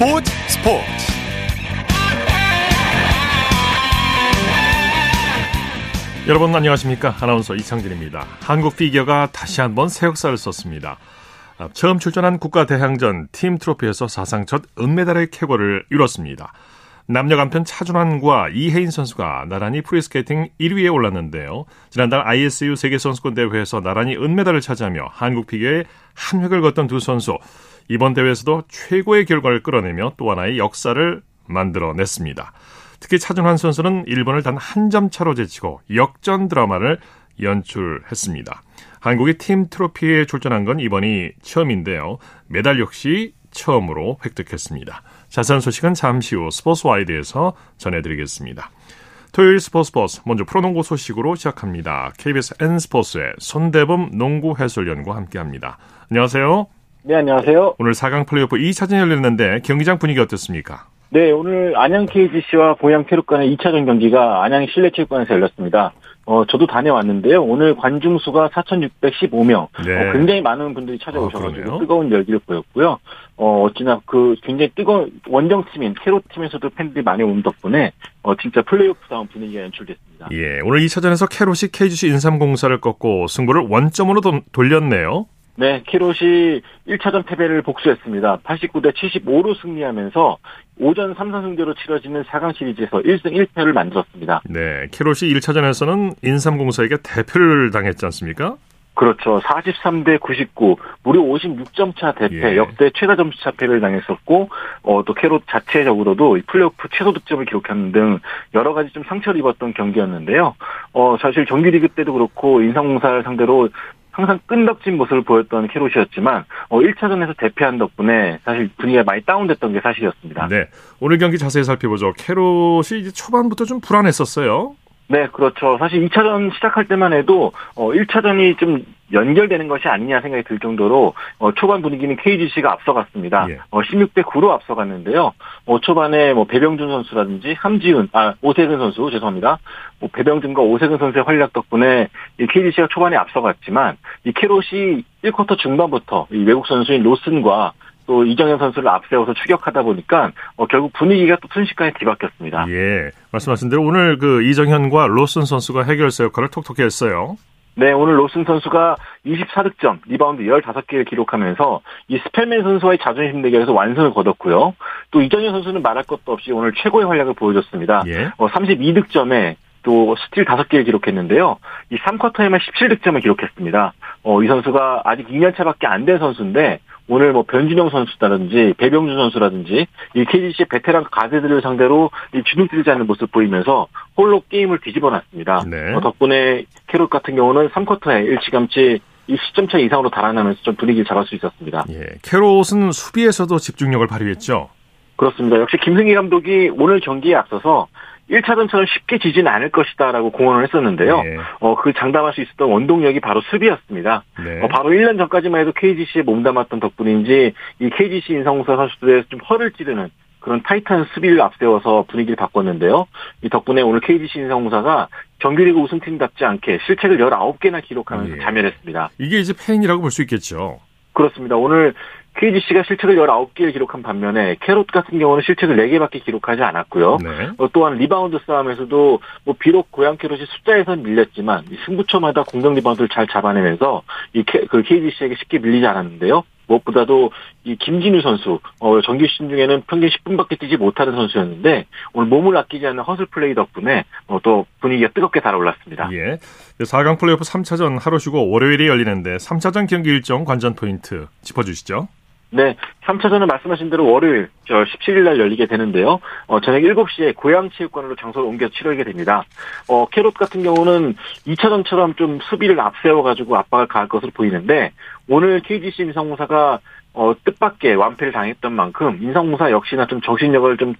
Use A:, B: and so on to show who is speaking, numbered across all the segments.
A: 스포츠 스포츠 여러분 안녕하십니까 아나운서 이창진입니다 한국 피겨가 다시 한번 새 역사를 썼습니다 아, 처음 출전한 국가대항전 팀 트로피에서 사상 첫 은메달의 쾌거를 이뤘습니다 남녀 간판 차준환과 이해인 선수가 나란히 프리스케이팅 1위에 올랐는데요. 지난달 ISU 세계선수권 대회에서 나란히 은메달을 차지하며 한국 피겨에 한 획을 그었던 두 선수. 이번 대회에서도 최고의 결과를 끌어내며 또 하나의 역사를 만들어냈습니다. 특히 차준환 선수는 일본을 단 한 점 차로 제치고 역전 드라마를 연출했습니다. 한국이 팀 트로피에 출전한 건 이번이 처음인데요. 메달 역시 처음으로 획득했습니다. 자세한 소식은 잠시 후 스포츠 와이드에서 전해드리겠습니다. 토요일 스포츠 버스 먼저 프로농구 소식으로 시작합니다. KBS N스포츠의 손대범 농구 해설위원과 함께합니다. 안녕하세요.
B: 네, 안녕하세요.
A: 오늘 4강 플레이오프 2차전이 열렸는데 경기장 분위기 어떻습니까?
B: 네, 오늘 안양 KGC와 고양 캐롯 간의 2차전 경기가 안양 실내체육관에서 열렸습니다. 어, 저도 다녀왔는데요. 오늘 관중 수가 4,615명.
A: 네.
B: 어, 굉장히 많은 분들이 찾아오셔가지고
A: 아,
B: 뜨거운 열기를 보였고요. 어, 어찌나 그 굉장히 뜨거운 원정 팀인 캐롯 팀에서도 팬들이 많이 온 덕분에 어, 진짜 플레이오프다운 분위기가 연출됐습니다.
A: 예, 오늘 2차전에서 캐롯이 KGC 인삼공사를 꺾고 승부를 원점으로 도, 돌렸네요.
B: 네, 캐롯이 1차전 패배를 복수했습니다. 89대 75로 승리하면서 5전 3선승제로 치러지는 4강 시리즈에서 1승 1패를 만들었습니다.
A: 네, 캐롯이 1차전에서는 인삼공사에게 대패를 당했지 않습니까?
B: 그렇죠. 43대 99, 무려 56점 차 대패,
A: 예.
B: 역대 최다 점수 차 패를 당했었고, 어, 또 캐롯 자체적으로도 이 플레이오프 최소 득점을 기록하는 등 여러 가지 좀 상처를 입었던 경기였는데요. 어, 사실 정규리그 때도 그렇고 인상공사를 상대로 항상 끈덕진 모습을 보였던 캐롯이었지만, 어, 1차전에서 대패한 덕분에 사실 분위기가 많이 다운됐던 게 사실이었습니다.
A: 네, 오늘 경기 자세히 살펴보죠. 캐롯이 이제 초반부터 좀 불안했었어요.
B: 네, 그렇죠. 사실 2차전 시작할 때만 해도 어 1차전이 좀 연결되는 것이 아니냐 생각이 들 정도로 어 초반 분위기는 KGC가 앞서갔습니다.
A: 예.
B: 어 16대 9로 앞서갔는데요. 어 초반에 뭐 배병준 선수라든지 함지은 아 오세근 선수 죄송합니다. 뭐 배병준과 오세근 선수의 활약 덕분에 이 KGC가 초반에 앞서갔지만 이 캐롯이 1쿼터 중반부터 이 외국 선수인 로슨과 또 이정현 선수를 앞세워서 추격하다 보니까 어, 결국 분위기가 또 순식간에 뒤바뀌었습니다.
A: 예, 말씀하신 대로 오늘 그 이정현과 로슨 선수가 해결사 역할을 톡톡히 했어요.
B: 네, 오늘 로슨 선수가 24득점, 리바운드 15개를 기록하면서 이 스펠맨 선수와의 자존심 대결에서 완승을 거뒀고요. 또 이정현 선수는 말할 것도 없이 오늘 최고의 활약을 보여줬습니다.
A: 예.
B: 어, 32득점에 또 스틸 5개를 기록했는데요. 이 3쿼터에만 17득점을 기록했습니다. 어, 이 선수가 아직 2년차밖에 안 된 선수인데 오늘 뭐 변준형 선수라든지 배병준 선수라든지 이 KGC의 베테랑 가드들을 상대로 이 주눅 들지 않는 모습 보이면서 홀로 게임을 뒤집어 놨습니다.
A: 네.
B: 어, 덕분에 캐롯 같은 경우는 3쿼터에 일찌감치 이 10점 차 이상으로 달아나면서 좀 분위기를 잡을 수 있었습니다.
A: 예, 캐롯은 수비에서도 집중력을 발휘했죠.
B: 그렇습니다. 역시 김승희 감독이 오늘 경기에 앞서서 1차전처럼 쉽게 지지는 않을 것이다라고 공언을 했었는데요.
A: 예.
B: 어, 그 장담할 수 있었던 원동력이 바로 수비였습니다.
A: 네.
B: 어, 바로 1년 전까지만 해도 KGC에 몸담았던 덕분인지 이 KGC 인상공사 선수들에서 좀 허를 찌르는 그런 타이탄 수비를 앞세워서 분위기를 바꿨는데요. 이 덕분에 오늘 KGC 인상공사가 정규리그 우승팀답지 않게 실책을 19개나 기록하면서
A: 예.
B: 자멸했습니다.
A: 이게 이제 패인이라고 볼 수 있겠죠.
B: 그렇습니다. 오늘 KGC가 실책을 19개를 기록한 반면에 캐롯 같은 경우는 실책을 4개밖에 기록하지 않았고요.
A: 네.
B: 어, 또한 리바운드 싸움에서도 뭐 비록 고양 캐롯이 숫자에선 밀렸지만 이 승부처마다 공격 리바운드를 잘 잡아내면서 이 K, 그 KGC에게 쉽게 밀리지 않았는데요. 무엇보다도 이 김진유 선수 어, 정규 시즌 중에는 평균 10분밖에 뛰지 못하는 선수였는데 오늘 몸을 아끼지 않는 허슬 플레이 덕분에 어, 또 분위기가 뜨겁게 달아올랐습니다.
A: 예. 4강 플레이오프 3차전 하루 쉬고 월요일에 열리는데 3차전 경기 일정 관전 포인트 짚어주시죠.
B: 네, 3차전은 말씀하신 대로 월요일 저 17일 날 열리게 되는데요. 어, 저녁 7시에 고양체육관으로 장소를 옮겨 치르게 됩니다. 어, 캐롯 같은 경우는 2차전처럼 좀 수비를 앞세워가지고 압박을 가할 것으로 보이는데 오늘 KGC 인삼공사가 어, 뜻밖의 완패를 당했던 만큼 인삼공사 역시나 좀 정신력을 좀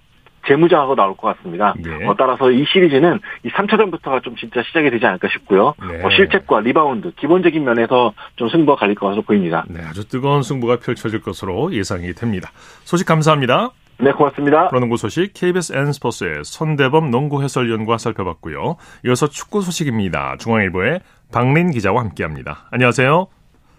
B: 재무장하고 나올 것 같습니다.
A: 예.
B: 어, 따라서 이 시리즈는 이 3차전부터가 좀 진짜 시작이 되지 않을까 싶고요.
A: 네.
B: 어, 실책과 리바운드, 기본적인 면에서 좀 승부가 갈릴 것으로 보입니다.
A: 네, 아주 뜨거운 승부가 펼쳐질 것으로 예상이 됩니다. 소식 감사합니다.
B: 네, 고맙습니다.
A: 프로농구 소식 KBS N스포츠의 손대범 농구 해설위원과 살펴봤고요. 이어서 축구 소식입니다. 중앙일보의 박린 기자와 함께합니다. 안녕하세요.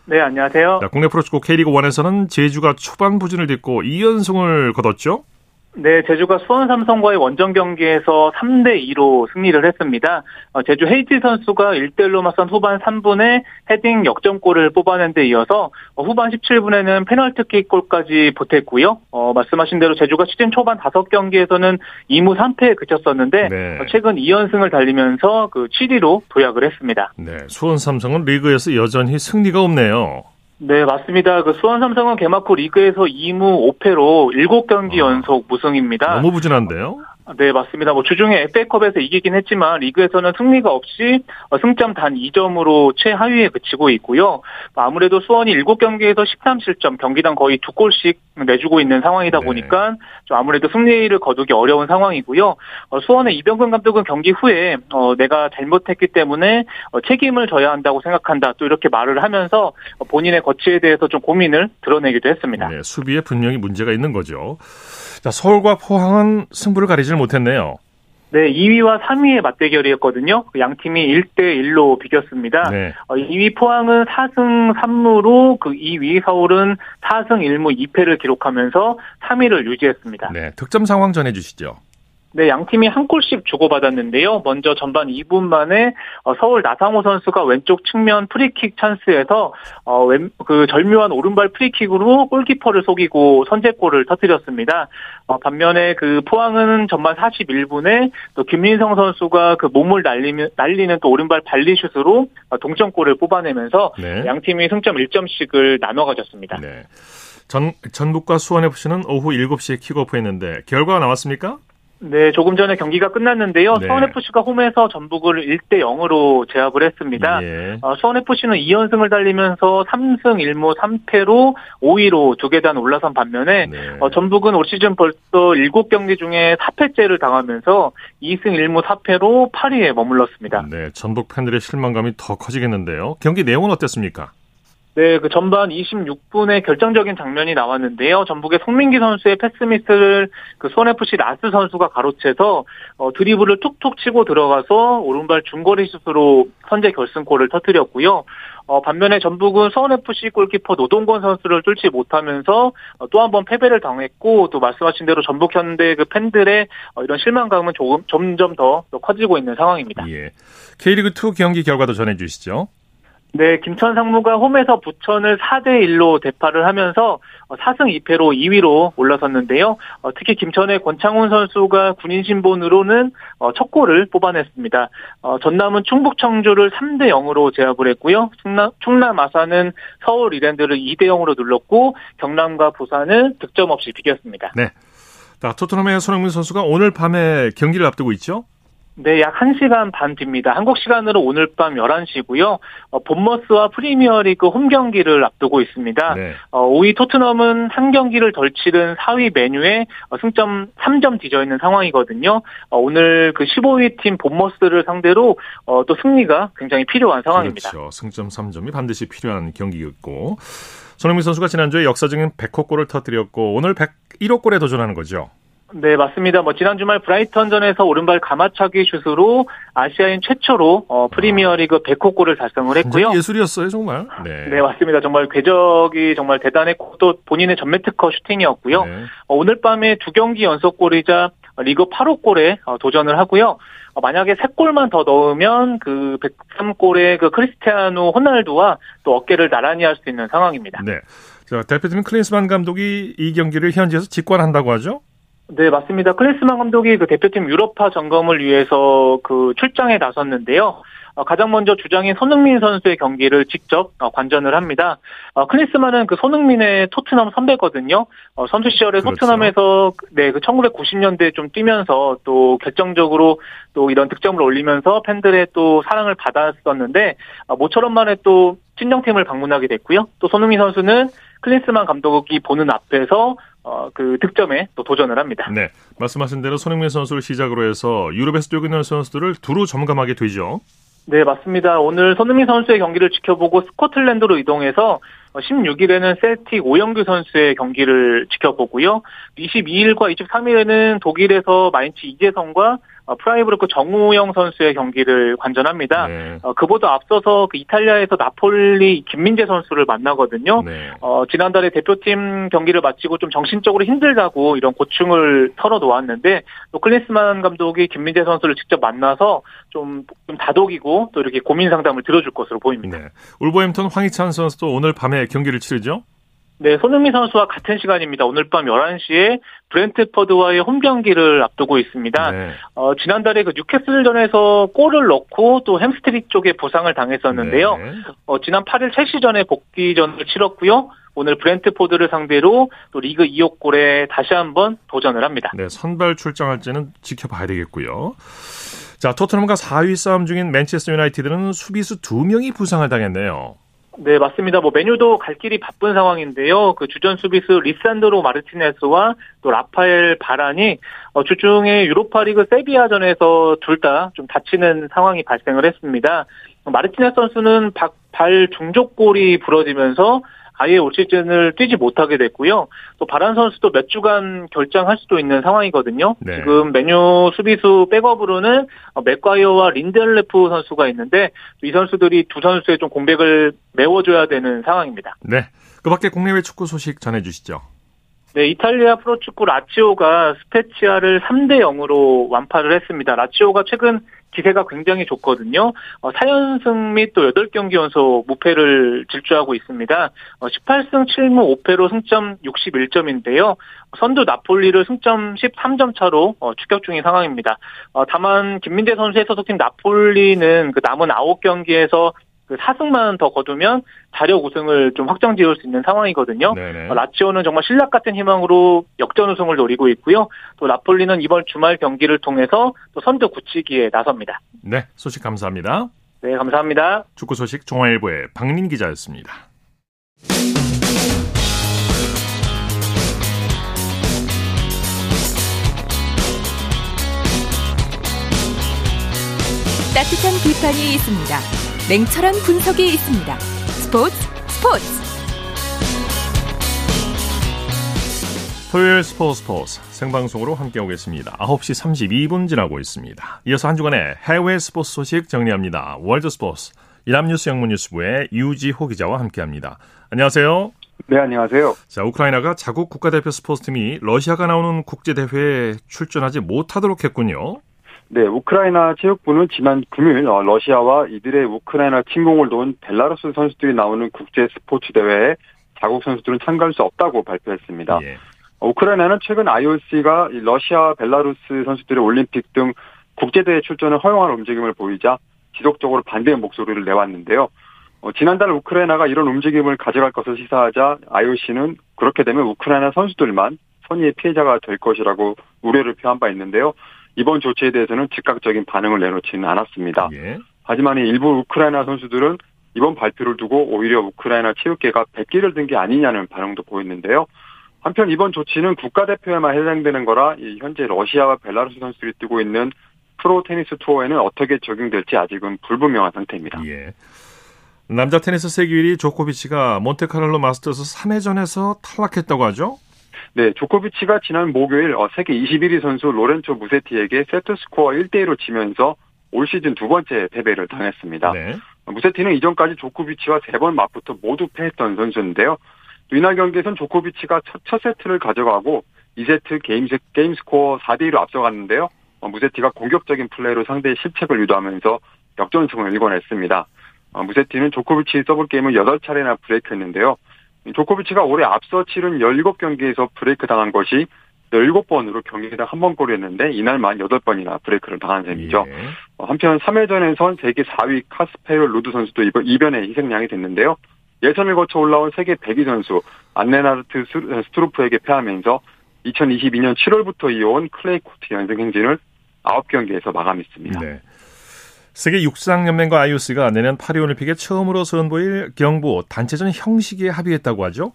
C: 네, 안녕하세요.
A: 자, 국내 프로축구 K리그 1에서는 제주가 초반 부진을 딛고 2연승을 거뒀죠?
C: 네, 제주가 수원 삼성과의 원정 경기에서 3대 2로 승리를 했습니다. 어, 제주 헤이지 선수가 1대 1로 맞선 후반 3분에 헤딩 역전골을 뽑아낸 데 이어서 어, 후반 17분에는 페널티킥 골까지 보탰고요. 어, 말씀하신 대로 제주가 시즌 초반 5경기에서는 2무 3패에 그쳤었는데 네. 어, 최근 2연승을 달리면서 그 7위로 도약을 했습니다.
A: 네, 수원 삼성은 리그에서 여전히 승리가 없네요.
C: 네, 맞습니다. 그 수원 삼성은 개막 후 리그에서 2무 5패로 7경기 아, 연속 무승입니다.
A: 너무 부진한데요?
C: 네, 맞습니다. 뭐 주중에 FA컵에서 이기긴 했지만 리그에서는 승리가 없이 어, 승점 단 2점으로 최하위에 그치고 있고요. 아무래도 수원이 7경기에서 13실점, 경기당 거의 두 골씩 내주고 있는 상황이다 네. 보니까 좀 아무래도 승리를 거두기 어려운 상황이고요. 어, 수원의 이병근 감독은 경기 후에 어, 내가 잘못했기 때문에 책임을 져야 한다고 생각한다. 또 이렇게 말을 하면서 본인의 거치에 대해서 좀 고민을 드러내기도 했습니다.
A: 네, 수비에 분명히 문제가 있는 거죠. 자, 서울과 포항은 승부를 가리 질 못했네요.
C: 네, 2위와 3위의 맞대결이었거든요. 그 양 팀이 1대 1로 비겼습니다. 네. 2위 어, 포항은 4승 3무로 그 2위 서울은 4승 1무 2패를 기록하면서 3위를 유지했습니다.
A: 네, 득점 상황 전해 주시죠.
C: 네, 양 팀이 한 골씩 주고받았는데요. 먼저 전반 2분 만에 어, 서울 나상호 선수가 왼쪽 측면 프리킥 찬스에서 어, 그 절묘한 오른발 프리킥으로 골키퍼를 속이고 선제골을 터뜨렸습니다. 어, 반면에 그 포항은 전반 41분에 또 김민성 선수가 그 몸을 날리면 날리는 또 오른발 발리슛으로 동점골을 뽑아내면서 네. 양 팀이 승점 1점씩을 나눠 가졌습니다. 네.
A: 전 전북과 수원 FC는 오후 7시에 킥오프했는데 결과가 나왔습니까?
C: 네, 조금 전에 경기가 끝났는데요. 네. 수원FC가 홈에서 전북을 1대 0으로 제압을 했습니다. 예. 어, 수원FC는 2연승을 달리면서 3승 1무 3패로 5위로 두 계단 올라선 반면에 네. 어, 전북은 올 시즌 벌써 7경기 중에 4패째를 당하면서 2승 1무 4패로 8위에 머물렀습니다.
A: 네, 전북 팬들의 실망감이 더 커지겠는데요. 경기 내용은 어땠습니까?
C: 네, 그 전반 26분에 결정적인 장면이 나왔는데요. 전북의 송민기 선수의 패스미스를 그 손FC 라스 선수가 가로채서 어, 드리블을 툭툭 치고 들어가서 오른발 중거리 슛으로 선제 결승골을 터뜨렸고요. 어, 반면에 전북은 서울FC 골키퍼 노동권 선수를 뚫지 못하면서 어, 또 한 번 패배를 당했고 또 말씀하신 대로 전북 현대 그 팬들의 어, 이런 실망감은 조금 점점 더, 더 커지고 있는 상황입니다. 예.
A: K리그 2 경기 결과도 전해 주시죠.
C: 네, 김천 상무가 홈에서 부천을 4대 1로 대파를 하면서 4승 어, 2패로 2위로 올라섰는데요. 어, 특히 김천의 권창훈 선수가 군인 신분으로는 어, 첫 골을 뽑아냈습니다. 전남은 충북 청주를 3대 0으로 제압을 했고요. 충남, 충남 아산은 서울 이랜드를 2대 0으로 눌렀고 경남과 부산은 득점 없이 비겼습니다.
A: 네. 자, 토트넘의 손흥민 선수가 오늘 밤에 경기를 앞두고 있죠?
C: 네, 약 1시간 반 뒤입니다. 한국 시간으로 오늘 밤 11시고요. 어, 본머스와 프리미어리그 홈 경기를 앞두고 있습니다. 네. 어, 5위 토트넘은 한 경기를 덜 치른 4위 메뉴에 어, 승점 3점 뒤져 있는 상황이거든요. 어, 오늘 그 15위 팀 본머스를 상대로 어, 또 승리가 굉장히 필요한 상황입니다.
A: 그렇죠. 승점 3점이 반드시 필요한 경기였고 손흥민 선수가 지난주에 역사적인 100호 골을 터뜨렸고 오늘 101호 골에 도전하는 거죠.
C: 네, 맞습니다. 뭐 지난 주말 브라이턴전에서 오른발 가마차기 슛으로 아시아인 최초로 어, 프리미어리그 100호 골을 달성을 했고요.
A: 예술이었어요, 정말.
C: 네. 네, 맞습니다. 정말 궤적이 정말 대단했고 또 본인의 전매 특허 슈팅이었고요. 네. 어, 오늘 밤에 두 경기 연속골이자 리그 8호 골에 어, 도전을 하고요. 어, 만약에 3골만 더 넣으면 그 103골의 그 크리스티아노 호날두와 또 어깨를 나란히 할 수 있는 상황입니다.
A: 네. 자, 대표팀 클린스만 감독이 이 경기를 현지에서 직관한다고 하죠?
C: 네, 맞습니다. 클리스만 감독이 그 대표팀 유럽파 점검을 위해서 그 출장에 나섰는데요. 어, 가장 먼저 주장인 손흥민 선수의 경기를 직접 어, 관전을 합니다. 어, 클리스만은 그 손흥민의 토트넘 선배거든요. 선수 시절에 그렇죠. 토트넘에서 네, 그 1990년대 좀 뛰면서 또 결정적으로 또 이런 득점을 올리면서 팬들의 또 사랑을 받았었는데 모처럼 만에 또 친정팀을 방문하게 됐고요. 또 손흥민 선수는 클린스만 감독이 보는 앞에서 어, 그 득점에 또 도전을 합니다.
A: 네. 말씀하신 대로 손흥민 선수를 시작으로 해서 유럽에서 뛰고 있는 선수들을 두루 점검하게 되죠.
C: 네, 맞습니다. 오늘 손흥민 선수의 경기를 지켜보고 스코틀랜드로 이동해서 16일에는 셀틱 오현규 선수의 경기를 지켜보고요. 22일과 23일에는 독일에서 마인츠 이재성과 어, 프라이부르크 정우영 선수의 경기를 관전합니다.
A: 네.
C: 어, 그보다 앞서서 그 이탈리아에서 나폴리 김민재 선수를 만나거든요.
A: 네.
C: 어, 지난달에 대표팀 경기를 마치고 좀 정신적으로 힘들다고 이런 고충을 털어놓았는데 또 클린스만 감독이 김민재 선수를 직접 만나서 좀, 좀 다독이고 또 이렇게 고민 상담을 들어줄 것으로 보입니다.
A: 네. 울버햄턴 황희찬 선수도 오늘 밤에 경기를 치르죠?
C: 네, 손흥민 선수와 같은 시간입니다. 오늘 밤 11시에 브렌트포드와의 홈 경기를 앞두고 있습니다.
A: 네.
C: 어, 지난달에 그 뉴캐슬전에서 골을 넣고 또 햄스트링 쪽에 부상을 당했었는데요.
A: 네.
C: 어, 지난 8일 첼시전에 복귀전을 치렀고요. 오늘 브렌트포드를 상대로 또 리그 2호 골에 다시 한번 도전을 합니다.
A: 네, 선발 출장할지는 지켜봐야 되겠고요. 자, 토트넘과 4위 싸움 중인 맨체스터 유나이티드는 수비수 2명이 부상을 당했네요.
C: 네, 맞습니다. 뭐 맨유도 갈 길이 바쁜 상황인데요. 그 주전 수비수 리산드로 마르티네스와 또 라파엘 바란이 어, 주중에 유로파리그 세비야전에서 둘 다 좀 다치는 상황이 발생을 했습니다. 마르티네스 선수는 박, 발 중족골이 부러지면서 아예 올 시즌을 뛰지 못하게 됐고요. 또 바란 선수도 몇 주간 결장할 수도 있는 상황이거든요.
A: 네.
C: 지금 맨유 수비수 백업으로는 어, 맥과이어와 린델레프 선수가 있는데 이 선수들이 두 선수의 좀 공백을 메워줘야 되는 상황입니다.
A: 네. 그 밖에 국내외 축구 소식 전해주시죠.
C: 네, 이탈리아 프로축구 라치오가 스페치아를 3대 0으로 완파를 했습니다. 라치오가 최근 기세가 굉장히 좋거든요. 어, 4연승 및 또 8경기 연속 무패를 질주하고 있습니다. 어, 18승 7무 5패로 승점 61점인데요. 선두 나폴리를 승점 13점 차로 어, 추격 중인 상황입니다. 어, 다만 김민재 선수의 소속팀 나폴리는 그 남은 9경기에서 그 4승만 더 거두면 자력 우승을 좀 확정 지을 수 있는 상황이거든요.
A: 네네.
C: 어, 라치오는 정말 신락 같은 희망으로 역전 우승을 노리고 있고요. 또 나폴리는 이번 주말 경기를 통해서 또 선두 굳히기에 나섭니다.
A: 네, 소식 감사합니다.
C: 네, 감사합니다.
A: 축구 소식 중앙일보의 박민 기자였습니다.
D: 따뜻한 비판이 있습니다. 냉철한 분석이 있습니다. 스포츠 스포츠
A: 토요일 스포츠 스포츠 생방송으로 함께 오겠습니다. 9시 32분 지나고 있습니다. 이어서 한 주간의 해외 스포츠 소식 정리합니다. 월드 스포츠 연합뉴스 영문뉴스부의 유지호 기자와 함께합니다. 안녕하세요.
E: 네, 안녕하세요.
A: 자, 우크라이나가 자국 국가대표 스포츠팀이 러시아가 나오는 국제대회에 출전하지 못하도록 했군요.
E: 네, 우크라이나 체육부는 지난 금요일 어, 러시아와 이들의 우크라이나 침공을 도운 벨라루스 선수들이 나오는 국제 스포츠 대회에 자국 선수들은 참가할 수 없다고 발표했습니다.
A: 예.
E: 어, 우크라이나는 최근 IOC가 이 러시아와 벨라루스 선수들의 올림픽 등 국제대회 출전을 허용할 움직임을 보이자 지속적으로 반대의 목소리를 내왔는데요. 어, 지난달 우크라이나가 이런 움직임을 가져갈 것을 시사하자 IOC는 그렇게 되면 우크라이나 선수들만 선의의 피해자가 될 것이라고 우려를 표한 바 있는데요. 이번 조치에 대해서는 즉각적인 반응을 내놓지는 않았습니다.
A: 예.
E: 하지만 이 일부 우크라이나 선수들은 이번 발표를 두고 오히려 우크라이나 체육계가 백기를 든 게 아니냐는 반응도 보였는데요. 한편 이번 조치는 국가대표에만 해당되는 거라 이 현재 러시아와 벨라루스 선수들이 뛰고 있는 프로 테니스 투어에는 어떻게 적용될지 아직은 불분명한 상태입니다.
A: 예. 남자 테니스 세계 1위 조코비치가 몬테카를로 마스터스 3회전에서 탈락했다고 하죠?
E: 네, 조코비치가 지난 목요일 어, 세계 21위 선수 로렌초 무세티에게 세트 스코어 1대 1로 지면서 올 시즌 두 번째 패배를 당했습니다.
A: 네.
E: 무세티는 이전까지 조코비치와 세 번 맞붙어 모두 패했던 선수인데요. 또 이날 경기에선 조코비치가 첫, 첫 세트를 가져가고 2세트 게임, 게임 스코어 4대2로 앞서갔는데요. 어, 무세티가 공격적인 플레이로 상대의 실책을 유도하면서 역전승을 일궈냈습니다. 어, 무세티는 조코비치 서브 게임을 8차례나 브레이크했는데요. 조코비치가 올해 앞서 치른 17경기에서 브레이크 당한 것이 17번으로 경기당 한 번꼴이었는데 이날만 8번이나 브레이크를 당한 셈이죠.
A: 예.
E: 어, 한편 3회전에선 세계 4위 카스페르 루드 선수도 이번 이변에 희생양이 됐는데요. 예선을 거쳐 올라온 세계 100위 선수 얀레나르트 스- 스트루프에게 패하면서 2022년 7월부터 이어온 클레이 코트 연승 행진을 9경기에서 마감했습니다.
A: 네. 세계 육상연맹과 IOC가 내년 파리올림픽에 처음으로 선보일 경부 단체전 형식에 합의했다고 하죠?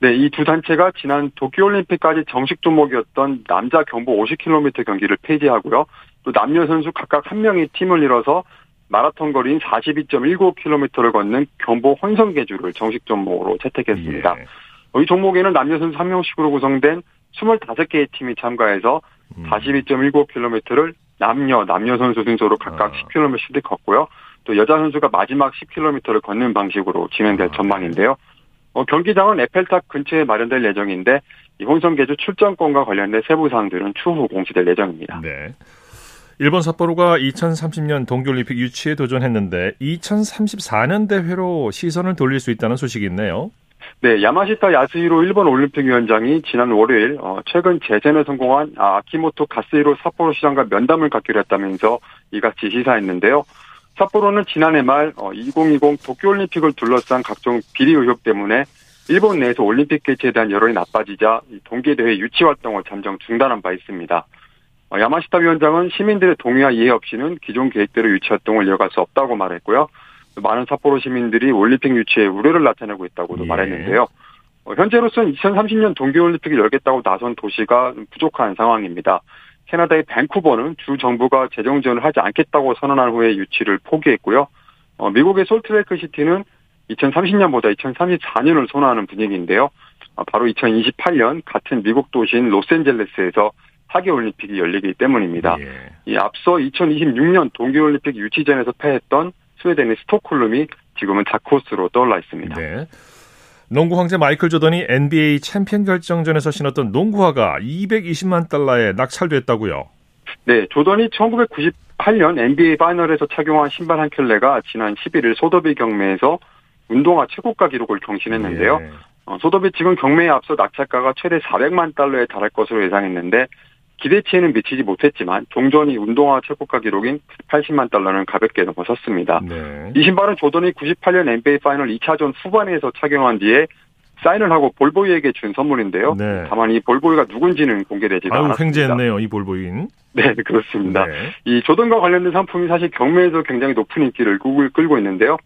E: 네, 이 두 단체가 지난 도쿄올림픽까지 정식 종목이었던 남자 경보 50km 경기를 폐지하고요. 또 남녀 선수 각각 한 명이 팀을 이뤄서 마라톤 거리인 42.19km를 걷는 경보 혼성 계주를 정식 종목으로 채택했습니다.
A: 예.
E: 어, 이 종목에는 남녀 선수 한 명씩으로 구성된 25개의 팀이 참가해서
A: 음.
E: 42.19km를 남녀, 남녀 선수 순서로 각각
A: 아.
E: 10km씩 걷고요. 또 여자 선수가 마지막 10km를 걷는 방식으로 진행될
A: 아.
E: 전망인데요. 어, 경기장은 에펠탑 근처에 마련될 예정인데 이 혼성 개주 출전권과 관련된 세부 사항들은 추후 공시될 예정입니다.
A: 네. 일본 삿포로가 2030년 동계올림픽 유치에 도전했는데 2034년 대회로 시선을 돌릴 수 있다는 소식이 있네요.
E: 네, 야마시타 야스히로 일본 올림픽위원장이 지난 월요일 어, 최근 재전에 성공한 아, 아키모토 가스히로 삿포로 시장과 면담을 갖기로 했다면서 이같이 시사했는데요. 삿포로는 지난해 말 2020 도쿄올림픽을 둘러싼 각종 비리 의혹 때문에 일본 내에서 올림픽 개최에 대한 여론이 나빠지자 이 동계대회 유치 활동을 잠정 중단한 바 있습니다. 어, 야마시타 위원장은 시민들의 동의와 이해 없이는 기존 계획대로 유치 활동을 이어갈 수 없다고 말했고요. 많은 삿포로 시민들이 올림픽 유치에 우려를 나타내고 있다고도
A: 예.
E: 말했는데요. 어, 현재로서는 2030년 동계올림픽을 열겠다고 나선 도시가 부족한 상황입니다. 캐나다의 밴쿠버는 주 정부가 재정 지원을 하지 않겠다고 선언한 후에 유치를 포기했고요. 어, 미국의 솔트레이크 시티는 2030년보다 2034년을 선호하는 분위기인데요. 어, 바로 2028년 같은 미국 도시인 로스앤젤레스에서 하계 올림픽이 열리기 때문입니다.
A: 예.
E: 이 앞서 2026년 동계올림픽 유치전에서 패했던 스웨덴의 스톡홀름이 지금은 다크호스로 떠올라 있습니다.
A: 네. 농구 황제 마이클 조던이 NBA 챔피언 결정전에서 신었던 농구화가 220만 달러에 낙찰됐다고요.
E: 네, 조던이 1998년 NBA 파이널에서 착용한 신발 한 켤레가 지난 11일 소더비 경매에서 운동화 최고가 기록을 경신했는데요.
A: 예.
E: 어, 소더비 측은 경매에 앞서 낙찰가가 최대 400만 달러에 달할 것으로 예상했는데 기대치에는 미치지 못했지만 종전의 운동화 최고가 기록인 80만 달러는 가볍게 넘어섰습니다.
A: 네.
E: 이 신발은 조던이 98년 NBA 파이널 2차전 후반에서 착용한 뒤에 사인을 하고 볼보이에게 준 선물인데요.
A: 네.
E: 다만 이 볼보이가 누군지는 공개되지 않았습니다.
A: 횡재했네요, 이 볼보인.
E: 네, 그렇습니다.
A: 네.
E: 이 조던과 관련된 상품이 사실 경매에서 굉장히 높은 인기를 끌고 있는데요.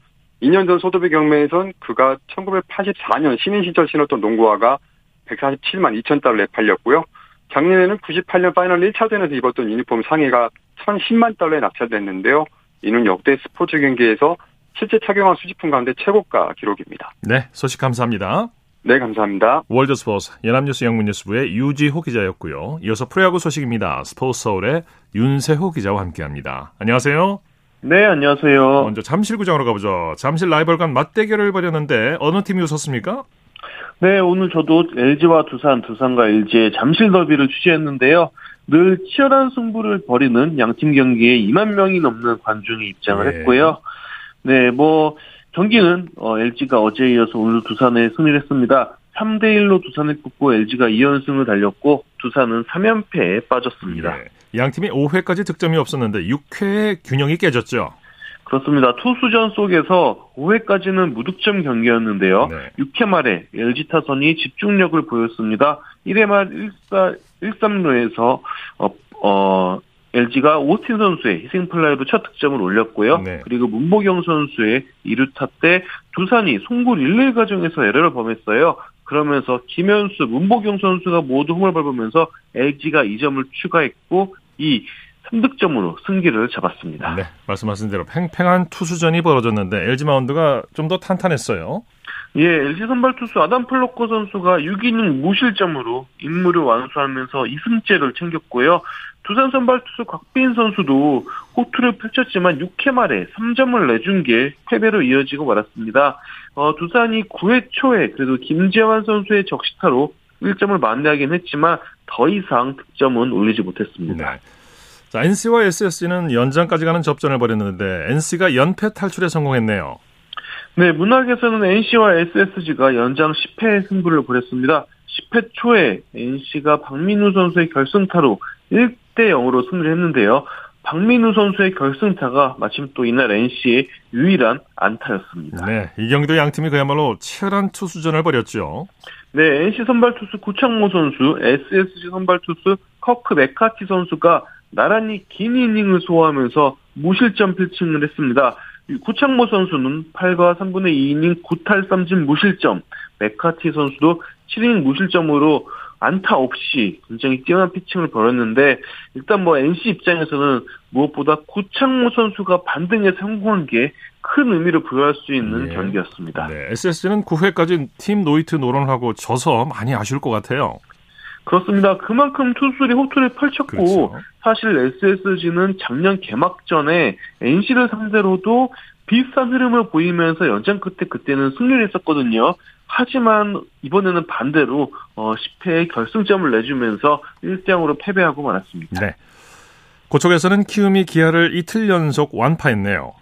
E: 2년 전 소더비 경매에선 그가 1984년 신인 시절 신었던 농구화가 147만 2천 달러에 팔렸고요. 작년에는 98년 파이널 1차전에서 입었던 유니폼 상의가 1,010만 달러에 낙찰됐는데요. 이는 역대 스포츠 경기에서 실제 착용한 수집품 가운데 최고가 기록입니다.
A: 네, 소식 감사합니다.
E: 네, 감사합니다.
A: 월드스포츠 연합뉴스 영문뉴스부의 유지호 기자였고요. 이어서 프로야구 소식입니다. 스포츠 서울의 윤세호 기자와 함께합니다. 안녕하세요.
F: 네, 안녕하세요.
A: 먼저 잠실구장으로 가보죠. 잠실 라이벌 간 맞대결을 벌였는데 어느 팀이 웃었습니까?
F: 네, 오늘 저도 LG와 두산, 두산과 LG의 잠실 더비를 취재했는데요. 늘 치열한 승부를 벌이는 양팀 경기에 2만 명이 넘는 관중이 입장을
A: 네.
F: 했고요. 네, 뭐 경기는 어, LG가 어제에 이어서 오늘 두산에 승리를 했습니다. 3대 1로 두산을 꺾고 LG가 2연승을 달렸고 두산은 3연패에 빠졌습니다.
A: 네. 양 팀이 5회까지 득점이 없었는데 6회에 균형이 깨졌죠.
F: 그렇습니다. 투수전 속에서 5회까지는 무득점 경기였는데요.
A: 네.
F: 6회 말에 LG 타선이 집중력을 보였습니다. 1회 말 1사, 1삼루에서 어, 어, LG가 오스틴 선수의 희생플라이로 첫 득점을 올렸고요.
A: 네.
F: 그리고 문보경 선수의 2루타 때 두산이 송구 릴레이 과정에서 에러를 범했어요. 그러면서 김현수, 문보경 선수가 모두 홈을 밟으면서 LG가 2점을 추가했고 이 3득점으로 승기를 잡았습니다.
A: 네, 말씀하신 대로 팽팽한 투수전이 벌어졌는데 LG 마운드가 좀 더 탄탄했어요.
F: 예, LG 선발 투수 아담 플럿코 선수가 6이닝 무실점으로 임무를 완수하면서 2승째를 챙겼고요. 두산 선발 투수 곽빈 선수도 호투를 펼쳤지만 6회 말에 3점을 내준 게 패배로 이어지고 말았습니다. 어, 두산이 9회 초에 그래도 김재환 선수의 적시타로 1점을 만회하긴 했지만 더 이상 득점은 올리지 못했습니다.
A: 네. 자, NC와 SSG는 연장까지 가는 접전을 벌였는데 NC가 연패 탈출에 성공했네요.
F: 네, 문학에서는 NC와 SSG가 연장 10회 승부를 벌였습니다. 10회 초에 NC가 박민우 선수의 결승타로 1대 0으로 승리를 했는데요. 박민우 선수의 결승타가 마침 또 이날 NC의 유일한 안타였습니다.
A: 네, 이 경기도 양 팀이 그야말로 치열한 투수전을 벌였죠.
F: 네, NC 선발 투수 구창모 선수, SSG 선발 투수 커크 메카티 선수가 나란히 긴 이닝을 소화하면서 무실점 필칭을 했습니다. 이 구창모 선수는 8과 3분의 2이닝 9탈 3진 무실점, 맥카티 선수도 7이닝 무실점으로 안타 없이 굉장히 뛰어난 피칭을 벌였는데 일단 뭐 NC 입장에서는 무엇보다 구창모 선수가 반등에 성공한 게 큰 의미를 부여할 수 있는
A: 예.
F: 경기였습니다.
A: 네, SSG는 9회까지 팀 노히트 노런하고 져서 많이 아쉬울 것 같아요.
F: 그렇습니다. 그만큼 투수들이 호투를 펼쳤고
A: 그렇죠.
F: 사실 SSG는 작년 개막전에 NC를 상대로도 비슷한 흐름을 보이면서 연장 끝에 그때는 승리를 했었거든요. 하지만 이번에는 반대로 어, 10회에 결승점을 내주면서 1대0으로 패배하고 말았습니다.
A: 네. 고척에서는 키움이 기아를 이틀 연속 완파했네요.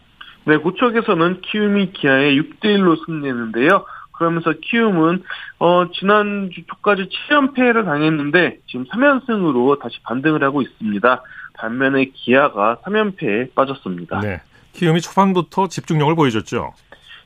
F: 네, 고척에서는 키움이 기아에 6대1로 승리했는데요. 그러면서 키움은 어, 지난주 초까지 7연패를 당했는데 지금 3연승으로 다시 반등을 하고 있습니다. 반면에 기아가 3연패에 빠졌습니다.
A: 네. 키움이 초반부터 집중력을 보여줬죠.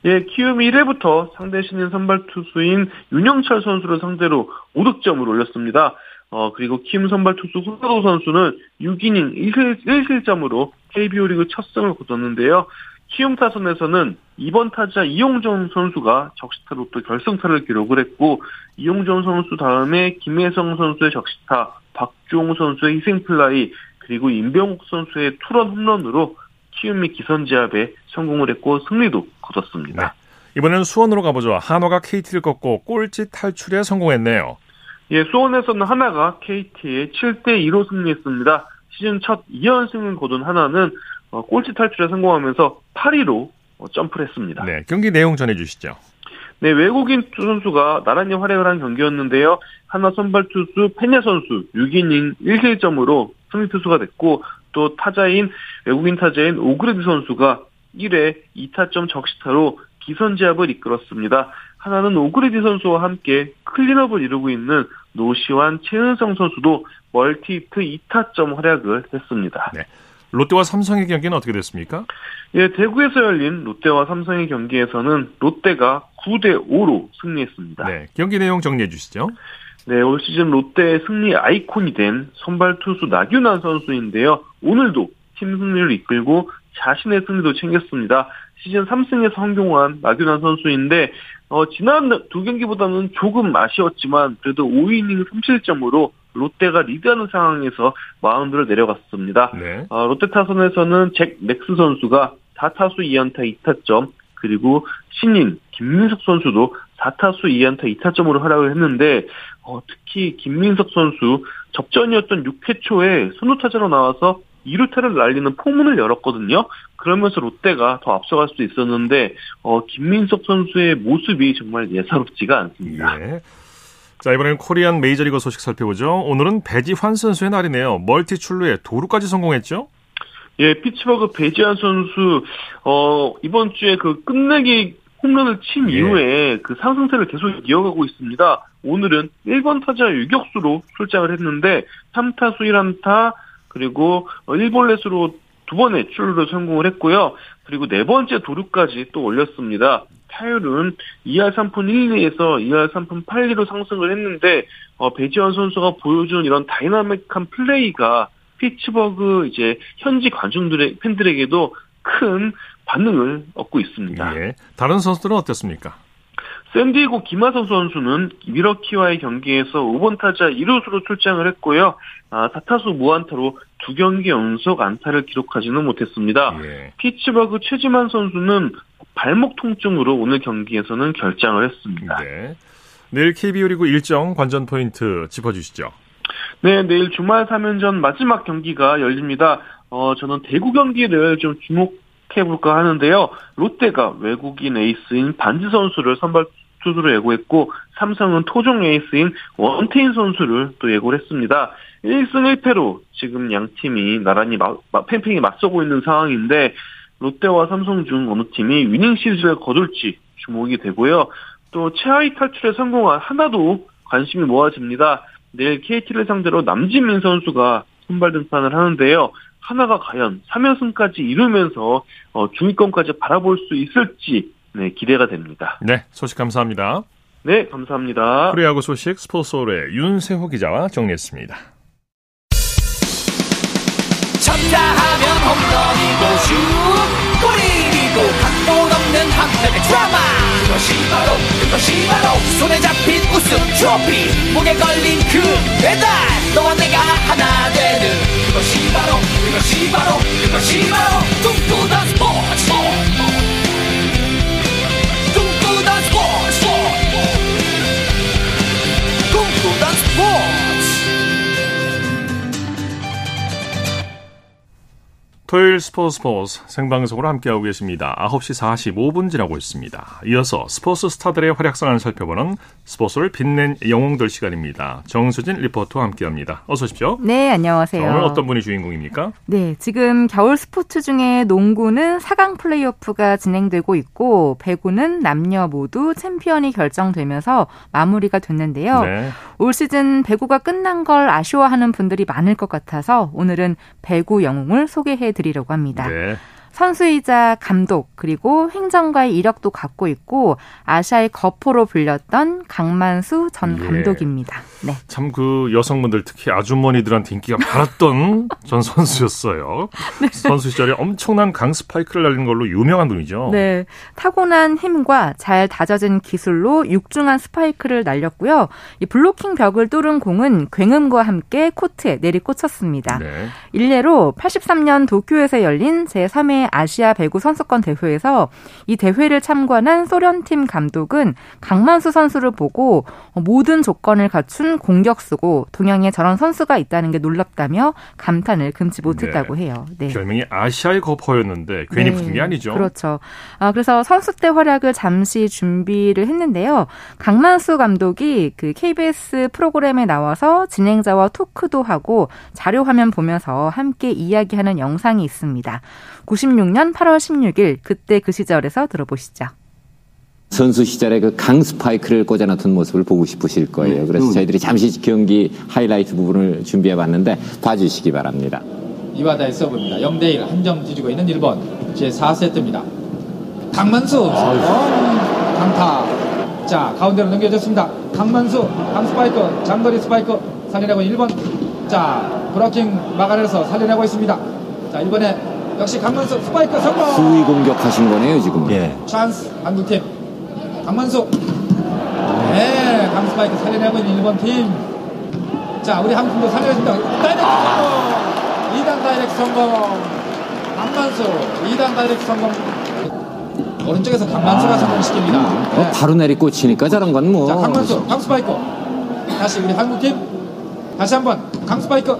F: 예, 키움이 1회부터 상대 신인 선발 투수인 윤영철 선수를 상대로 5득점을 올렸습니다. 어, 그리고 키움 선발 투수 홍사도 선수는 6이닝 1실, 1실점으로 KBO 리그 첫 승을 거뒀는데요. 키움 타선에서는 이번 타자 이용정 선수가 적시타로 또 결승타를 기록을 했고 이용정 선수 다음에 김혜성 선수의 적시타, 박종우 선수의 희생플라이 그리고 임병욱 선수의 투런 홈런으로 키움이 기선제압에 성공을 했고 승리도 거뒀습니다.
A: 이번에는 수원으로 가보죠. 한화가 KT를 꺾고 꼴찌 탈출에 성공했네요.
F: 예, 수원에서는 한화가 KT에 7대 2로 승리했습니다. 시즌 첫 2연승을 거둔 한화는 어, 꼴찌 탈출에 성공하면서 8위로 어, 점프를 했습니다.
A: 네. 경기 내용 전해주시죠.
F: 네, 외국인 투 선수가 나란히 활약을 한 경기였는데요. 한화 선발 투수 페냐 선수 6이닝 1실점으로 승리 투수가 됐고 또 타자인 외국인 타자인 오그레디 선수가 1회 2타점 적시타로 기선제압을 이끌었습니다. 한화는 오그레디 선수와 함께 클린업을 이루고 있는 노시환 채은성 선수도 멀티히트 2타점 활약을 했습니다.
A: 네. 롯데와 삼성의 경기는 어떻게 됐습니까?
F: 예, 대구에서 열린 롯데와 삼성의 경기에서는 롯데가 9대 5로 승리했습니다.
A: 네. 경기 내용 정리해 주시죠.
F: 네, 올 시즌 롯데의 승리 아이콘이 된 선발 투수 나균안 선수인데요. 오늘도 팀 승리를 이끌고 자신의 승리도 챙겼습니다. 시즌 3승에서 성공한 나균안 선수인데 어, 지난 두 경기보다는 조금 아쉬웠지만 그래도 5이닝 3실점으로 롯데가 리드하는 상황에서 마운드를 내려갔습니다.
A: 네.
F: 어, 롯데 타선에서는 잭 렉스 선수가 4타수 2안타 2타점 그리고 신인 김민석 선수도 4타수 2안타 2타점으로 활약을 했는데 어, 특히 김민석 선수 접전이었던 6회 초에 선두타자로 나와서 2루타를 날리는 포문을 열었거든요. 그러면서 롯데가 더 앞서갈 수 있었는데 어, 김민석 선수의 모습이 정말 예사롭지가 않습니다.
A: 예. 자, 이번에는 코리안 메이저리그 소식 살펴보죠. 오늘은 배지환 선수의 날이네요. 멀티 출루에 도루까지 성공했죠?
F: 예, 피츠버그 배지환 선수 어, 이번 주에 그 끝내기 홈런을 친
A: 예.
F: 이후에 그 상승세를 계속 이어가고 있습니다. 오늘은 1번 타자 유격수로 출장을 했는데 3타수 1안타 그리고 1볼넷으로 두 번의 출루를 성공을 했고요. 그리고 네 번째 도루까지 또 올렸습니다. 타율은 2할 3푼 1리에서 2할 3푼 8리로 상승을 했는데 어, 배지환 선수가 보여준 이런 다이나믹한 플레이가 피츠버그 이제 현지 관중들의 팬들에게도 큰 반응을 얻고 있습니다.
A: 예. 다른 선수들은 어땠습니까?
F: 샌디에고 김하성 선수는 미러키와의 경기에서 5번 타자 1루수로 출장을 했고요. 아, 4타수 무안타로 두 경기 연속 안타를 기록하지는 못했습니다.
A: 예.
F: 피츠버그 최지만 선수는 발목 통증으로 오늘 경기에서는 결장을 했습니다.
A: 네. 내일 KBO 리그 일정 관전 포인트 짚어주시죠.
F: 네, 내일 주말 3연전 마지막 경기가 열립니다. 어, 저는 대구 경기를 좀 주목 해볼까 하는데요. 롯데가 외국인 에이스인 반즈 선수를 선발 투수로 예고했고, 삼성은 토종 에이스인 원태인 선수를 또 예고를 했습니다. 1승 1패로 지금 양 팀이 나란히 마, 마, 팽팽히 맞서고 있는 상황인데, 롯데와 삼성 중 어느 팀이 winning 시리즈를 거둘지 주목이 되고요. 또 최하위 탈출에 성공한 한화도 관심이 모아집니다. 내일 KT를 상대로 남진민 선수가 선발 등판을 하는데요. 하나가 과연 3연승까지 이루면서 어, 중위권까지 바라볼 수 있을지 네, 기대가 됩니다.
A: 네, 소식 감사합니다.
F: 네, 감사합니다.
A: 프리야구 소식 스포츠홀의 윤세호 기자와 정리했습니다.
G: 쳤다 하면 홈런이고 슛 골이고 각본 없는 한편의 드라마 그것이 바로 그것이 바로 손에 잡힌 우승 트로피 목에 걸린 그 배달 너와 내가 하나 되는 그것이 바로 그것이 바로 그것이 바로 꿈꾸던 스포츠
A: 토요일 스포츠 스포츠 생방송으로 함께하고 계십니다. 9시 45분 지나고 있습니다. 이어서 스포츠 스타들의 활약상을 살펴보는 스포츠를 빛낸 영웅들 시간입니다. 정수진 리포터와 함께합니다. 어서 오십시오.
H: 네, 안녕하세요.
A: 오늘 어떤 분이 주인공입니까?
H: 네, 지금 겨울 스포츠 중에 농구는 4강 플레이오프가 진행되고 있고 배구는 남녀 모두 챔피언이 결정되면서 마무리가 됐는데요. 네. 올 시즌 배구가 끝난 걸 아쉬워하는 분들이 많을 것 같아서 오늘은 배구 영웅을 소개해 드 리려고 합니다. 네. 선수이자 감독 그리고 행정가의 이력도 갖고 있고 아시아의 거포로 불렸던 강만수 전 예. 감독입니다. 네.
A: 참 그 여성분들 특히 아주머니들한테 인기가 많았던 전 선수였어요. 네. 선수 시절에 엄청난 강 스파이크를 날린 걸로 유명한 분이죠.
H: 네. 타고난 힘과 잘 다져진 기술로 육중한 스파이크를 날렸고요. 이 블로킹 벽을 뚫은 공은 굉음과 함께 코트에 내리꽂혔습니다. 네. 일례로 83년 도쿄에서 열린 제3회 아시아 배구 선수권 대회에서 이 대회를 참관한 소련팀 감독은 강만수 선수를 보고 모든 조건을 갖춘 공격수고 동양에 저런 선수가 있다는 게 놀랍다며 감탄을 금치 못했다고 네. 해요.
A: 네. 별명이 아시아의 거퍼였는데 괜히 네. 붙은 게 아니죠.
H: 그렇죠. 아, 그래서 선수 때 활약을 잠시 준비를 했는데요. 강만수 감독이 그 KBS 프로그램에 나와서 진행자와 토크도 하고 자료 화면 보면서 함께 이야기하는 영상이 있습니다. 96년 8월 16일 그때 그 시절에서 들어보시죠.
I: 선수 시절에 그 강 스파이크를 꽂아놓던 모습을 보고 싶으실 거예요. 그래서 음. 저희들이 잠시 경기 하이라이트 부분을 준비해 봤는데 봐주시기 바랍니다.
J: 이바다의 서브입니다. 0대1 한 점 뒤지고 있는 1번 제4세트입니다. 강만수 어, 강타 자 가운데로 넘겨졌습니다. 강만수 강 스파이크 장거리 스파이크 살려내고 1번 자 브로킹 막아내서 살려내고 있습니다. 자 이번에 역시 강만수 스파이크 성공.
I: 후위 공격하신 거네요 지금.
J: 예. 찬스 한국팀 강만수. 네, 강 스파이크 살려내고 있는 일본 팀. 자, 우리 한국팀도 살려줍니다. 다이렉트 성공. 2단 다이렉트 성공. 강만수 2단 다이렉트 성공. 오른쪽에서 강만수가 아, 성공시킵니다. 어,
I: 네. 바로 내리 꽂히니까 저런 건 뭐.
J: 자, 강만수, 강스파이크. 다시 우리 한국팀. 다시 한번 강스파이크.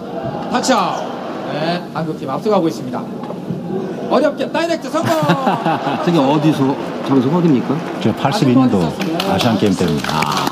J: 터치아웃. 네, 한국팀 앞서가고 있습니다. 어렵게 다이렉트 성공.
K: 저기 어디서 장소가 어딥니까?
L: 저 82년도 아시안 게임 때입니다. 아.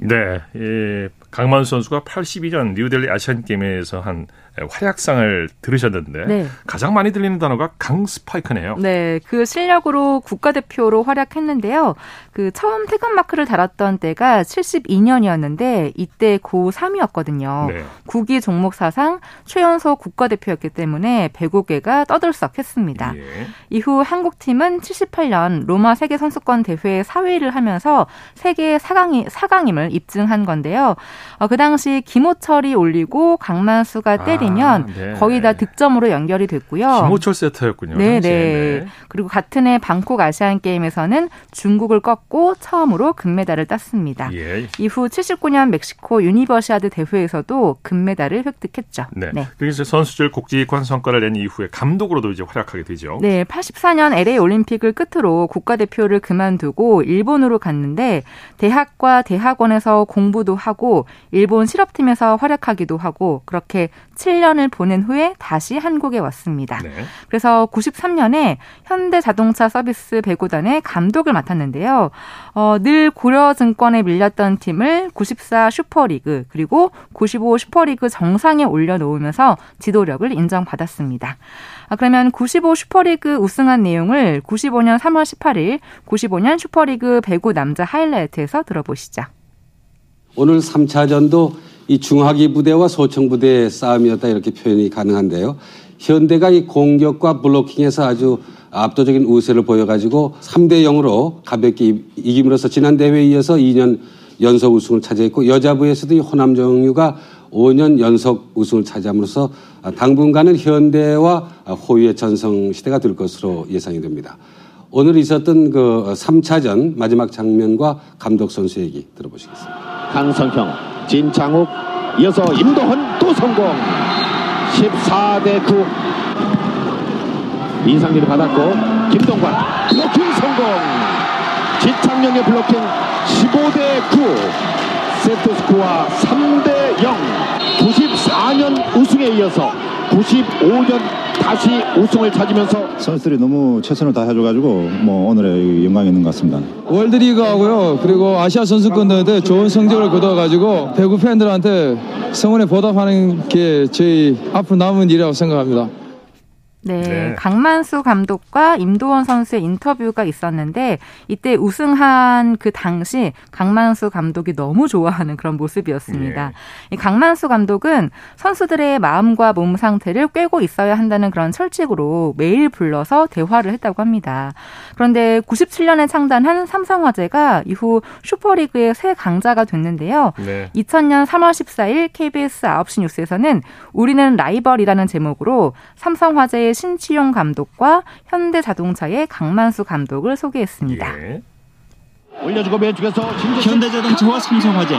A: 네, 예, 강만수 선수가 82년 뉴델리 아시안 게임에서 한 활약상을 들으셨는데 네. 가장 많이 들리는 단어가 강스파이크네요.
H: 네, 그 실력으로 국가대표로 활약했는데요. 그 처음 태극 마크를 달았던 때가 72년이었는데 이때 고3이었거든요. 네. 국기 종목 사상 최연소 국가대표였기 때문에 배구계가 떠들썩했습니다. 예. 이후 한국팀은 78년 로마 세계 선수권 대회 4위를 하면서 세계 4강이 4강임을 입증한 건데요. 어, 그 당시 김호철이 올리고 강만수가 때린 때리면 아, 네. 거의 다 득점으로 연결이 됐고요.
A: 김호철 세터였군요.
H: 네네. 네. 그리고 같은 해 방콕 아시안 게임에서는 중국을 꺾고 처음으로 금메달을 땄습니다. 예. 이후 79년 멕시코 유니버시아드 대회에서도 금메달을 획득했죠.
A: 네. 네. 그래서 선수들 굵직한 성과를 낸 이후에 감독으로도 이제 활약하게 되죠.
H: 네. 84년 LA 올림픽을 끝으로 국가대표를 그만두고 일본으로 갔는데 대학과 대학원에서 공부도 하고 일본 실업팀에서 활약하기도 하고 그렇게 7 년을 보낸 후에 다시 한국에 왔습니다. 네. 그래서 93년에 현대자동차 서비스 배구단의 감독을 맡았는데요. 어, 늘 고려증권에 밀렸던 팀을 94 슈퍼리그 그리고 95 슈퍼리그 정상에 올려놓으면서 지도력을 인정받았습니다. 아, 그러면 95 슈퍼리그 우승한 내용을 95년 3월 18일 95년 슈퍼리그 배구 남자 하이라이트에서 들어보시죠.
M: 오늘 3차전도 이 중화기 부대와 소청 부대의 싸움이었다 이렇게 표현이 가능한데요. 현대가 이 공격과 블로킹에서 아주 압도적인 우세를 보여가지고 3대 0으로 가볍게 이김으로써 지난 대회에 이어서 2년 연속 우승을 차지했고 여자부에서도 이 호남정유가 5년 연속 우승을 차지함으로써 당분간은 현대와 호유의 전성 시대가 될 것으로 예상이 됩니다. 오늘 있었던 그 3차전 마지막 장면과 감독 선수 얘기 들어보시겠습니다.
N: 강성형 진창욱 이어서 임도헌 또 성공 14대 9 인상리를 받았고 김동관 블로킹 성공 지창명의 블로킹 15대 9 세트 스코어 3대 0. 94년 우승에 이어서 95년 다시 우승을 찾으면서
L: 선수들이 너무 최선을 다해줘가지고 뭐 오늘의 영광이 있는 것 같습니다.
O: 월드리그하고요 그리고 아시아 선수권 대회 좋은 성적을 거둬가지고 배구 팬들한테 성원에 보답하는 게 저희 앞으로 남은 일이라고 생각합니다.
H: 네,
A: 네.
H: 강만수 감독과 임도원 선수의 인터뷰가 있었는데 이때 우승한 그 당시 강만수 감독이 너무 좋아하는 그런 모습이었습니다. 이 강만수 감독은 선수들의 마음과 몸 상태를 꿰고 있어야 한다는 그런 철칙으로 매일 불러서 대화를 했다고 합니다. 그런데 97년에 창단한 삼성화재가 이후 슈퍼리그의 새 강자가 됐는데요.
A: 네.
H: 2000년 3월 14일 KBS 9시 뉴스에서는 우리는 라이벌이라는 제목으로 삼성화재의 신치용 감독과 현대자동차의 강만수 감독을 소개했습니다.
A: 예.
N: 올려주고 왼쪽에서
P: 현대자동차와 삼성화재,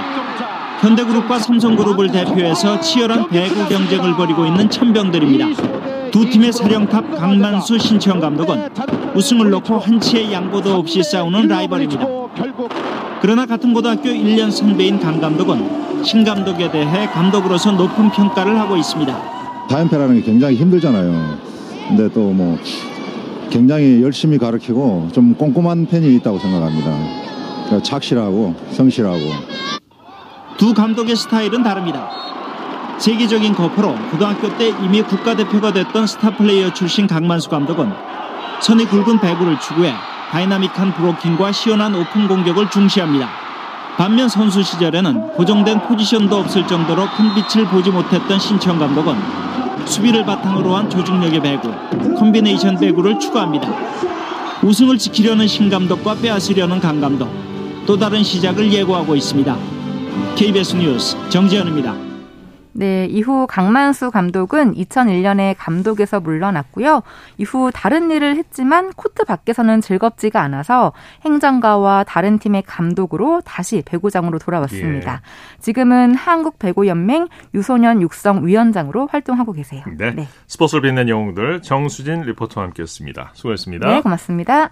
P: 현대그룹과 삼성그룹을 대표해서 치열한 배구 경쟁을 벌이고 있는 천병들입니다. 두 팀의 사령탑 강만수 신치영 감독은 우승을 놓고 한치의 양보도 없이 싸우는 라이벌입니다. 그러나 같은 고등학교 1년 선배인 강 감독은 신 감독에 대해 감독으로서 높은 평가를 하고 있습니다.
L: 다연패라는 게 굉장히 힘들잖아요. 근데 또 뭐 굉장히 열심히 가르치고 좀 꼼꼼한 편이 있다고 생각합니다. 그러니까 착실하고 성실하고
P: 두 감독의 스타일은 다릅니다. 세계적인 거포로 고등학교 때 이미 국가대표가 됐던 스타 플레이어 출신 강만수 감독은 선이 굵은 배구를 추구해 다이나믹한 블로킹과 시원한 오픈 공격을 중시합니다. 반면 선수 시절에는 고정된 포지션도 없을 정도로 큰 빛을 보지 못했던 신치용 감독은 수비를 바탕으로 한 조직력의 배구, 콤비네이션 배구를 추구합니다. 우승을 지키려는 신 감독과 빼앗으려는 강 감독, 또 다른 시작을 예고하고 있습니다. KBS 뉴스 정지현입니다.
H: 네, 이후 강만수 감독은 2001년에 감독에서 물러났고요. 이후 다른 일을 했지만 코트 밖에서는 즐겁지가 않아서 행정가와 다른 팀의 감독으로 다시 배구장으로 돌아왔습니다. 지금은 한국배구연맹 유소년 육성 위원장으로 활동하고 계세요.
A: 네. 스포츠를 빛낸 영웅들 정수진 리포터와 함께했습니다. 수고했습니다.
H: 네, 고맙습니다.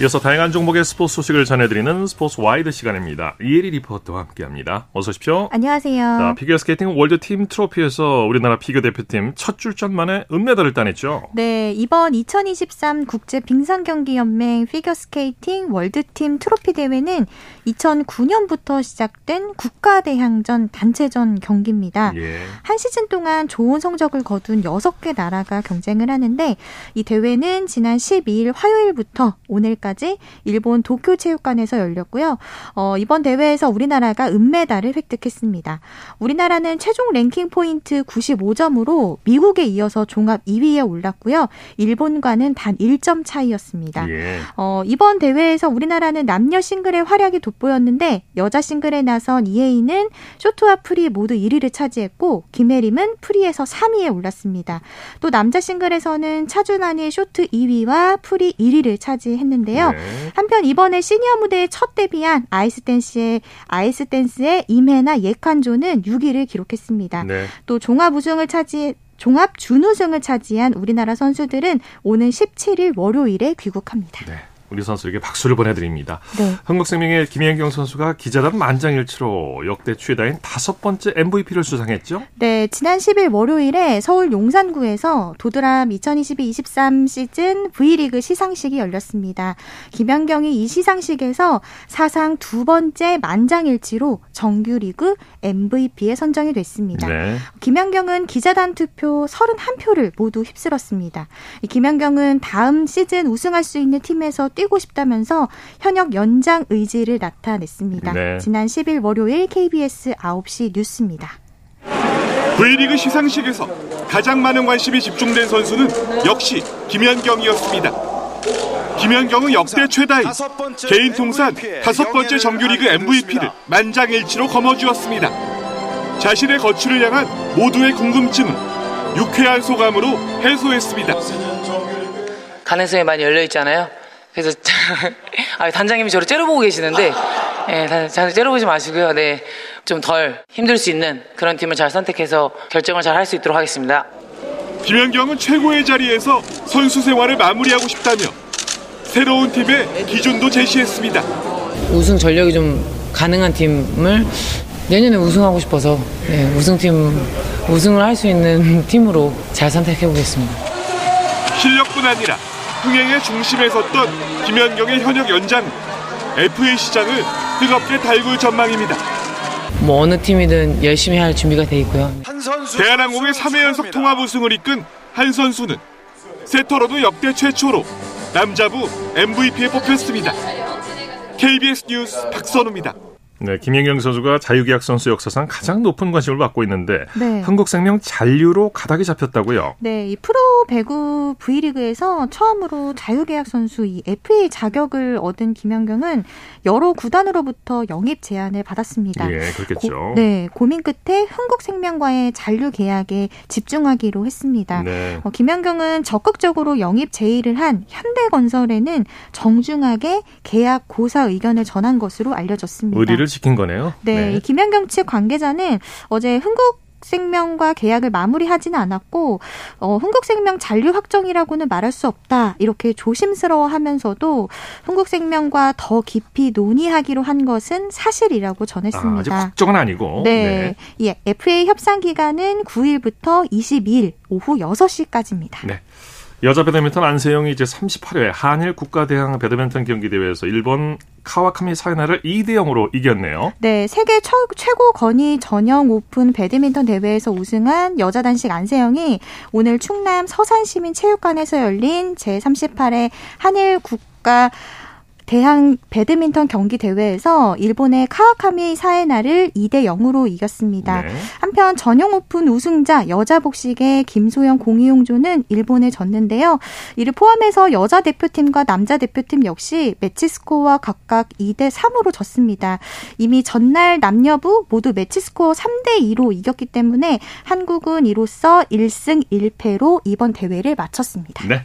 A: 이어서 다양한 종목의 스포츠 소식을 전해드리는 스포츠 와이드 시간입니다. 이혜리 리포터와 함께합니다. 어서 오십시오.
Q: 안녕하세요.
A: 자, 피겨 스케이팅 월드 팀 트로피에서 우리나라 피겨 대표팀 첫 출전 만에 은메달을 따냈죠.
Q: 네, 이번 2023 국제 빙상 경기 연맹 피겨 스케이팅 월드 팀 트로피 대회는 2009년부터 시작된 국가 대항전 단체전 경기입니다.
A: 예.
Q: 한 시즌 동안 좋은 성적을 거둔 6개 나라가 경쟁을 하는데 이 대회는 지난 12일 화요일부터 오늘 까지 일본 도쿄 체육관에서 열렸고요. 어, 이번 대회에서 우리나라가 은메달을 획득했습니다. 우리나라는 최종 랭킹 포인트 95점으로 미국에 이어서 종합 2위에 올랐고요. 일본과는 단 1점 차이였습니다.
A: 예.
Q: 어, 이번 대회에서 우리나라는 남녀 싱글의 활약이 돋보였는데 여자 싱글에 나선 이혜인은 쇼트와 프리 모두 1위를 차지했고 김예림은 프리에서 3위에 올랐습니다. 또 남자 싱글에서는 차준환이 쇼트 2위와 프리 1위를 차지했는데 요.
A: 네.
Q: 한편 이번에 시니어 무대에 첫 데뷔한 아이스댄스의 아이스댄스의 임해나 예콴 조는 6위를 기록했습니다.
A: 네.
Q: 또 종합 우승을 차지 종합 준우승을 차지한 우리나라 선수들은 오는 17일 월요일에 귀국합니다.
A: 우리 선수에게 박수를 보내드립니다.
Q: 네.
A: 흥국생명의 김연경 선수가 기자단 만장일치로 역대 최다인 다섯 번째 MVP를 수상했죠.
Q: 네, 지난 10일 월요일에 서울 용산구에서 도드람 2022-23 시즌 V리그 시상식이 열렸습니다. 김연경이 이 시상식에서 사상 두 번째 만장일치로 정규리그 MVP에 선정이 됐습니다.
A: 네.
Q: 김연경은 기자단 투표 31표를 모두 휩쓸었습니다. 이 김연경은 다음 시즌 우승할 수 있는 팀에서 뛰고 싶다면서 현역 연장 의지를 나타냈습니다.
R: 네.
Q: 지난 10일 월요일 KBS 9시 뉴스입니다.
R: V리그 시상식에서 가장 많은 관심이 집중된 선수는 역시 김연경이었습니다. 김연경은 역대 최다인 개인 통산 다섯 번째 정규리그 MVP를 만장일치로 거머쥐었습니다. 자신의 거취를 향한 모두의 궁금증은 유쾌한 소감으로 해소했습니다.
S: 가능성이 많이 열려 있잖아요. 그래서 아, 단장님이 저를 째려보고 계시는데 예, 단- 단- 째려보지 마시고요. 네, 좀 덜 힘들 수 있는 그런 팀을 잘 선택해서 결정을 잘 할 수 있도록 하겠습니다.
R: 김연경은 최고의 자리에서 선수 생활을 마무리하고 싶다며 새로운 팀의 기준도 제시했습니다.
S: 우승 전력이 좀 가능한 팀을 내년에 우승하고 싶어서 네, 우승팀 우승을 할 수 있는 팀으로 잘 선택해 보겠습니다.
R: 실력뿐 아니라 흥행의 중심에 섰던 김연경의 현역 연장 FA 시장을 뜨겁게 달굴 전망입니다.
S: 뭐 어느 팀이든 열심히 할 준비가 돼 있고요.
R: 대한항공의 3회 연속 통합 우승을 이끈 한 선수는 세터로도 역대 최초로 남자부 MVP에 뽑혔습니다. KBS 뉴스 박선우입니다.
A: 네, 김연경 선수가 자유계약 선수 역사상 가장 높은 관심을 받고 있는데
Q: 네.
A: 한국생명 잔류로 가닥이 잡혔다고요.
Q: 네, 이 프로 배구 V리그에서 처음으로 자유계약 선수 이 FA 자격을 얻은 김연경은 여러 구단으로부터 영입 제안을 받았습니다.
A: 예, 그렇겠죠.
Q: 고, 네, 고민 끝에 흥국생명과의 잔류 계약에 집중하기로 했습니다.
A: 네.
Q: 어, 김연경은 적극적으로 영입 제의를 한 현대건설에는 정중하게 계약 고사 의견을 전한 것으로 알려졌습니다.
A: 의리를 지킨 거네요.
Q: 네, 이 김연경 측 관계자는 어제 흥국 생명과 계약을 마무리하지는 않았고 어, 흥국생명 잔류 확정이라고는 말할 수 없다 이렇게 조심스러워하면서도 흥국생명과 더 깊이 논의하기로 한 것은 사실이라고
A: 아,
Q: 전했습니다.
A: 아직 확정은 아니고.
Q: 네, 이 FA 협상 기간은 9일부터 22일 오후 6시까지입니다.
A: 네. 여자 배드민턴 안세영이 이제 38회 한일 국가대항 배드민턴 경기대회에서 일본 카와카미 사이나를 2대 0으로 이겼네요.
Q: 네, 세계 처, 최고 권위 전영 오픈 배드민턴 대회에서 우승한 여자 단식 안세영이 오늘 충남 서산시민체육관에서 열린 제38회 한일 국가 대항 배드민턴 경기 대회에서 일본의 카와카미 사에나를 2대 0으로 이겼습니다.
A: 네.
Q: 한편 전영 오픈 우승자 여자 복식의 김소영 공희용조는 일본에 졌는데요. 이를 포함해서 여자 대표팀과 남자 대표팀 역시 매치 스코어와 각각 2대 3으로 졌습니다. 이미 전날 남녀부 모두 매치 스코어 3대 2로 이겼기 때문에 한국은 이로써 1승 1패로 이번 대회를 마쳤습니다.
A: 네.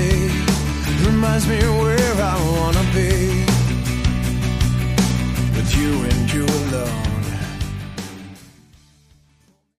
G: reminds me